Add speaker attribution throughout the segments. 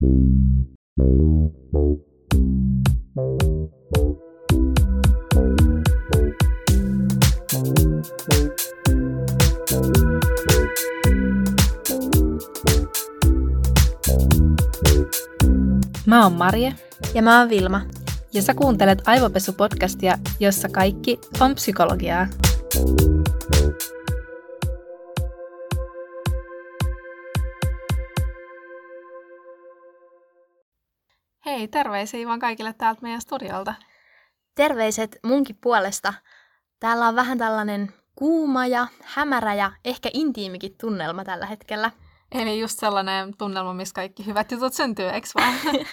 Speaker 1: Mä oon Marje.
Speaker 2: Ja mä oon Vilma.
Speaker 1: Ja sä kuuntelet Aivopesu-podcastia, jossa kaikki on psykologiaa. Hei, terveisiä vaan kaikille täältä meidän studiolta.
Speaker 2: Terveiset munkin puolesta. Täällä on vähän tällainen kuuma ja hämärä ja ehkä intiimikin tunnelma tällä hetkellä.
Speaker 1: Eli just sellainen tunnelma, missä kaikki hyvät jutut syntyy, eikö vaan?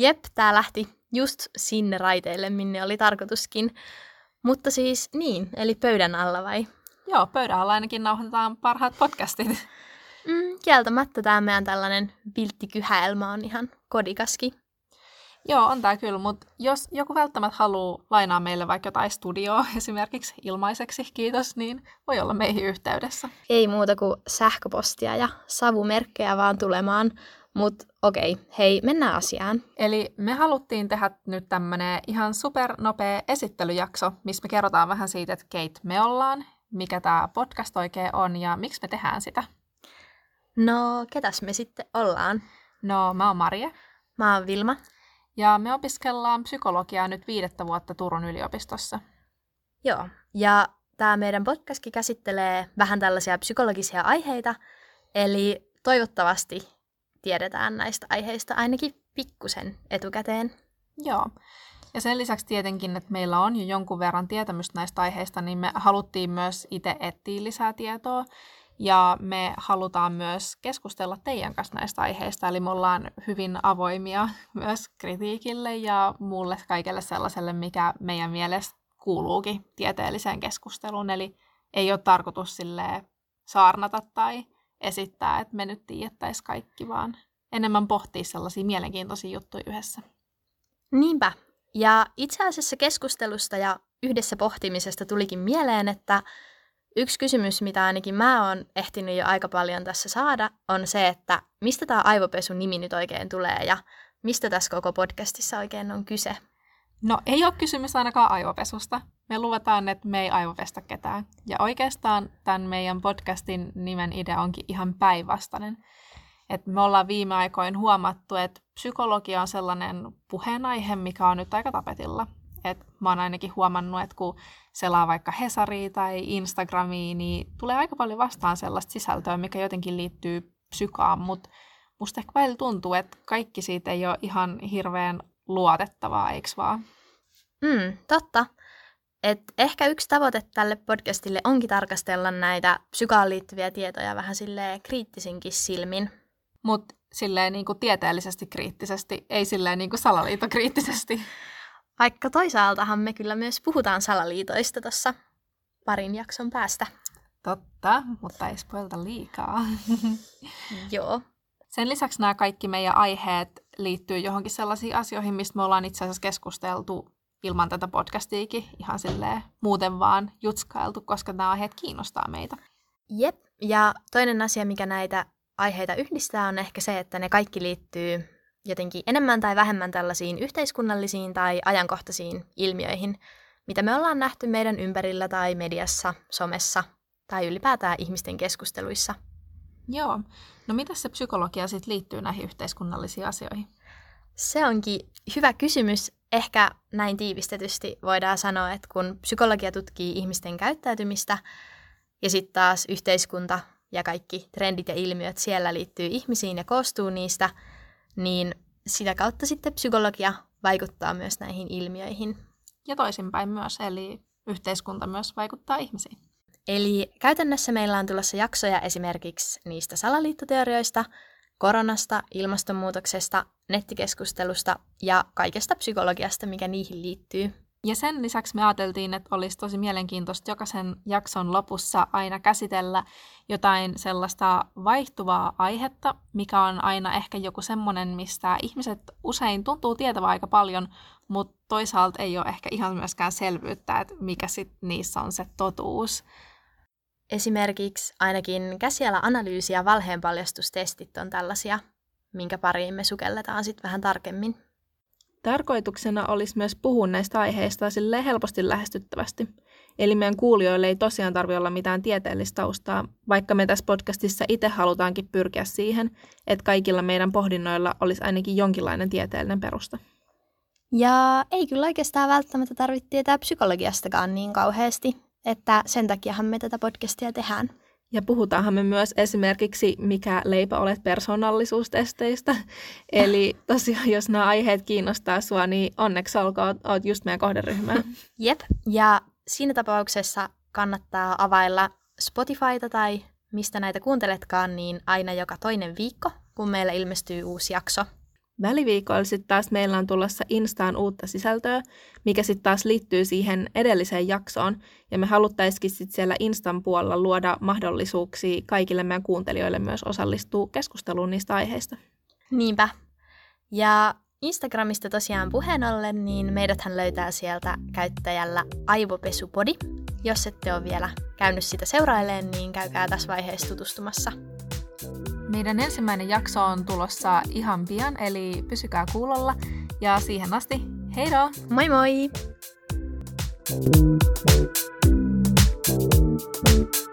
Speaker 2: Jep, tää lähti just sinne raiteille, minne oli tarkoituskin. Mutta siis niin, eli pöydän alla vai?
Speaker 1: Joo, pöydän alla ainakin nauhoitetaan parhaat podcastit.
Speaker 2: Mm, kieltämättä tämä meidän tällainen vilttikyhäelmä on ihan kodikaskin.
Speaker 1: Joo, on tämä kyllä, mutta jos joku välttämättä haluaa lainaa meille vaikka jotain studioa esimerkiksi ilmaiseksi, kiitos, niin voi olla meihin yhteydessä.
Speaker 2: Ei muuta kuin sähköpostia ja savumerkkejä vaan tulemaan. Mutta okei, hei, mennään asiaan.
Speaker 1: Eli me haluttiin tehdä nyt tämmönen ihan supernopea esittelyjakso, missä me kerrotaan vähän siitä, että keit me ollaan, mikä tämä podcast oikein on ja miksi me tehdään sitä.
Speaker 2: No, ketäs me sitten ollaan?
Speaker 1: No, mä oon Maria.
Speaker 2: Mä oon Vilma.
Speaker 1: Ja me opiskellaan psykologiaa nyt viidettä vuotta Turun yliopistossa.
Speaker 2: Joo, ja tämä meidän podcastkin käsittelee vähän tällaisia psykologisia aiheita, eli toivottavasti tiedetään näistä aiheista ainakin pikkusen etukäteen.
Speaker 1: Joo. Ja sen lisäksi tietenkin, että meillä on jo jonkun verran tietämystä näistä aiheista, niin me haluttiin myös itse etsiä lisää tietoa. Ja me halutaan myös keskustella teidän kanssa näistä aiheista, eli me ollaan hyvin avoimia myös kritiikille ja muulle kaikelle sellaiselle, mikä meidän mielestä kuuluukin tieteelliseen keskusteluun. Eli ei ole tarkoitus sille saarnata tai esittää, että me nyt tiedettäisiin kaikki, vaan enemmän pohtia sellaisia mielenkiintoisia juttuja yhdessä.
Speaker 2: Niinpä. Ja itse asiassa keskustelusta ja yhdessä pohtimisesta tulikin mieleen, että Yksi kysymys, mitä ainakin mä oon ehtinyt jo aika paljon tässä saada, on se, että mistä tämä aivopesun nimi nyt oikein tulee ja mistä tässä koko podcastissa oikein on kyse?
Speaker 1: No ei ole kysymys ainakaan aivopesusta. Me luvataan, että me ei aivopesta ketään. Ja oikeastaan tämän meidän podcastin nimen idea onkin ihan päinvastainen. Et me ollaan viime aikoina huomattu, että psykologia on sellainen puheenaihe, mikä on nyt aika tapetilla. Et mä oon ainakin huomannut, että kun selaa vaikka Hesaria tai Instagramia, niin tulee aika paljon vastaan sellaista sisältöä, mikä jotenkin liittyy psykaan, mutta musta ehkä välillä tuntuu, että kaikki siitä ei ole ihan hirveän luotettavaa, eikö vaan?
Speaker 2: Mm, totta. Et ehkä yksi tavoite tälle podcastille onkin tarkastella näitä psykaan liittyviä tietoja vähän silleen kriittisinkin silmin.
Speaker 1: Mutta silleen niinku tieteellisesti kriittisesti, ei silleen niinku salaliitokriittisesti.
Speaker 2: Vaikka toisaaltahan me kyllä myös puhutaan salaliitoista tuossa parin jakson päästä.
Speaker 1: Totta, mutta ei spoilta liikaa.
Speaker 2: Joo.
Speaker 1: Sen lisäksi nämä kaikki meidän aiheet liittyy johonkin sellaisiin asioihin, mistä me ollaan itse asiassa keskusteltu ilman tätä podcastiikin ihan silleen muuten vaan jutskailtu, koska nämä aiheet kiinnostaa meitä.
Speaker 2: Jep, ja toinen asia, mikä näitä aiheita yhdistää, on ehkä se, että ne kaikki liittyy jotenkin enemmän tai vähemmän tällaisiin yhteiskunnallisiin tai ajankohtaisiin ilmiöihin, mitä me ollaan nähty meidän ympärillä tai mediassa, somessa tai ylipäätään ihmisten keskusteluissa.
Speaker 1: Joo. No mitä se psykologia sitten liittyy näihin yhteiskunnallisiin asioihin?
Speaker 2: Se onkin hyvä kysymys. Ehkä näin tiivistetysti voidaan sanoa, että kun psykologia tutkii ihmisten käyttäytymistä ja sitten taas yhteiskunta ja kaikki trendit ja ilmiöt siellä liittyy ihmisiin ja koostuu niistä – niin sitä kautta sitten psykologia vaikuttaa myös näihin ilmiöihin.
Speaker 1: Ja toisinpäin myös, eli yhteiskunta myös vaikuttaa ihmisiin.
Speaker 2: Eli käytännössä meillä on tulossa jaksoja esimerkiksi niistä salaliittoteorioista, koronasta, ilmastonmuutoksesta, nettikeskustelusta ja kaikesta psykologiasta, mikä niihin liittyy.
Speaker 1: Ja sen lisäksi me ajateltiin, että olisi tosi mielenkiintoista jokaisen jakson lopussa aina käsitellä jotain sellaista vaihtuvaa aihetta, mikä on aina ehkä joku semmoinen, mistä ihmiset usein tuntuu tietävän aika paljon, mutta toisaalta ei ole ehkä ihan myöskään selvyyttä, että mikä sit niissä on se totuus.
Speaker 2: Esimerkiksi ainakin käsiala-analyysi ja valheenpaljastustestit on tällaisia, minkä pariin me sukelletaan sitten vähän tarkemmin.
Speaker 1: Tarkoituksena olisi myös puhua näistä aiheista sille helposti lähestyttävästi. Eli meidän kuulijoille ei tosiaan tarvitse olla mitään tieteellistä taustaa, vaikka me tässä podcastissa itse halutaankin pyrkiä siihen, että kaikilla meidän pohdinnoilla olisi ainakin jonkinlainen tieteellinen perusta.
Speaker 2: Ja ei kyllä oikeastaan välttämättä tarvitse tietää psykologiastakaan niin kauheasti, että sen takiahan me tätä podcastia tehdään.
Speaker 1: Ja puhutaanhan me myös esimerkiksi, mikä leipä olet persoonallisuustesteistä. Eli tosiaan, jos nämä aiheet kiinnostaa sua, niin onneksi olkoon, oot just meidän kohderyhmää.
Speaker 2: Jep, ja siinä tapauksessa kannattaa availla Spotifyta tai mistä näitä kuunteletkaan, niin aina joka toinen viikko, kun meillä ilmestyy uusi jakso.
Speaker 1: Väliviikoilla sitten taas meillä on tulossa Instaan uutta sisältöä, mikä sitten taas liittyy siihen edelliseen jaksoon. Ja me haluttaisikin sitten siellä Instan puolella luoda mahdollisuuksia kaikille meidän kuuntelijoille myös osallistua keskusteluun niistä aiheista.
Speaker 2: Niinpä. Ja Instagramista tosiaan puheen ollen, niin meidäthän löytää sieltä käyttäjällä aivopesupodi. Jos ette ole vielä käynyt sitä seurailleen, niin käykää tässä vaiheessa tutustumassa.
Speaker 1: Meidän ensimmäinen jakso on tulossa ihan pian, eli pysykää kuulolla. Ja siihen asti, heidoo!
Speaker 2: Moi moi! Thank you.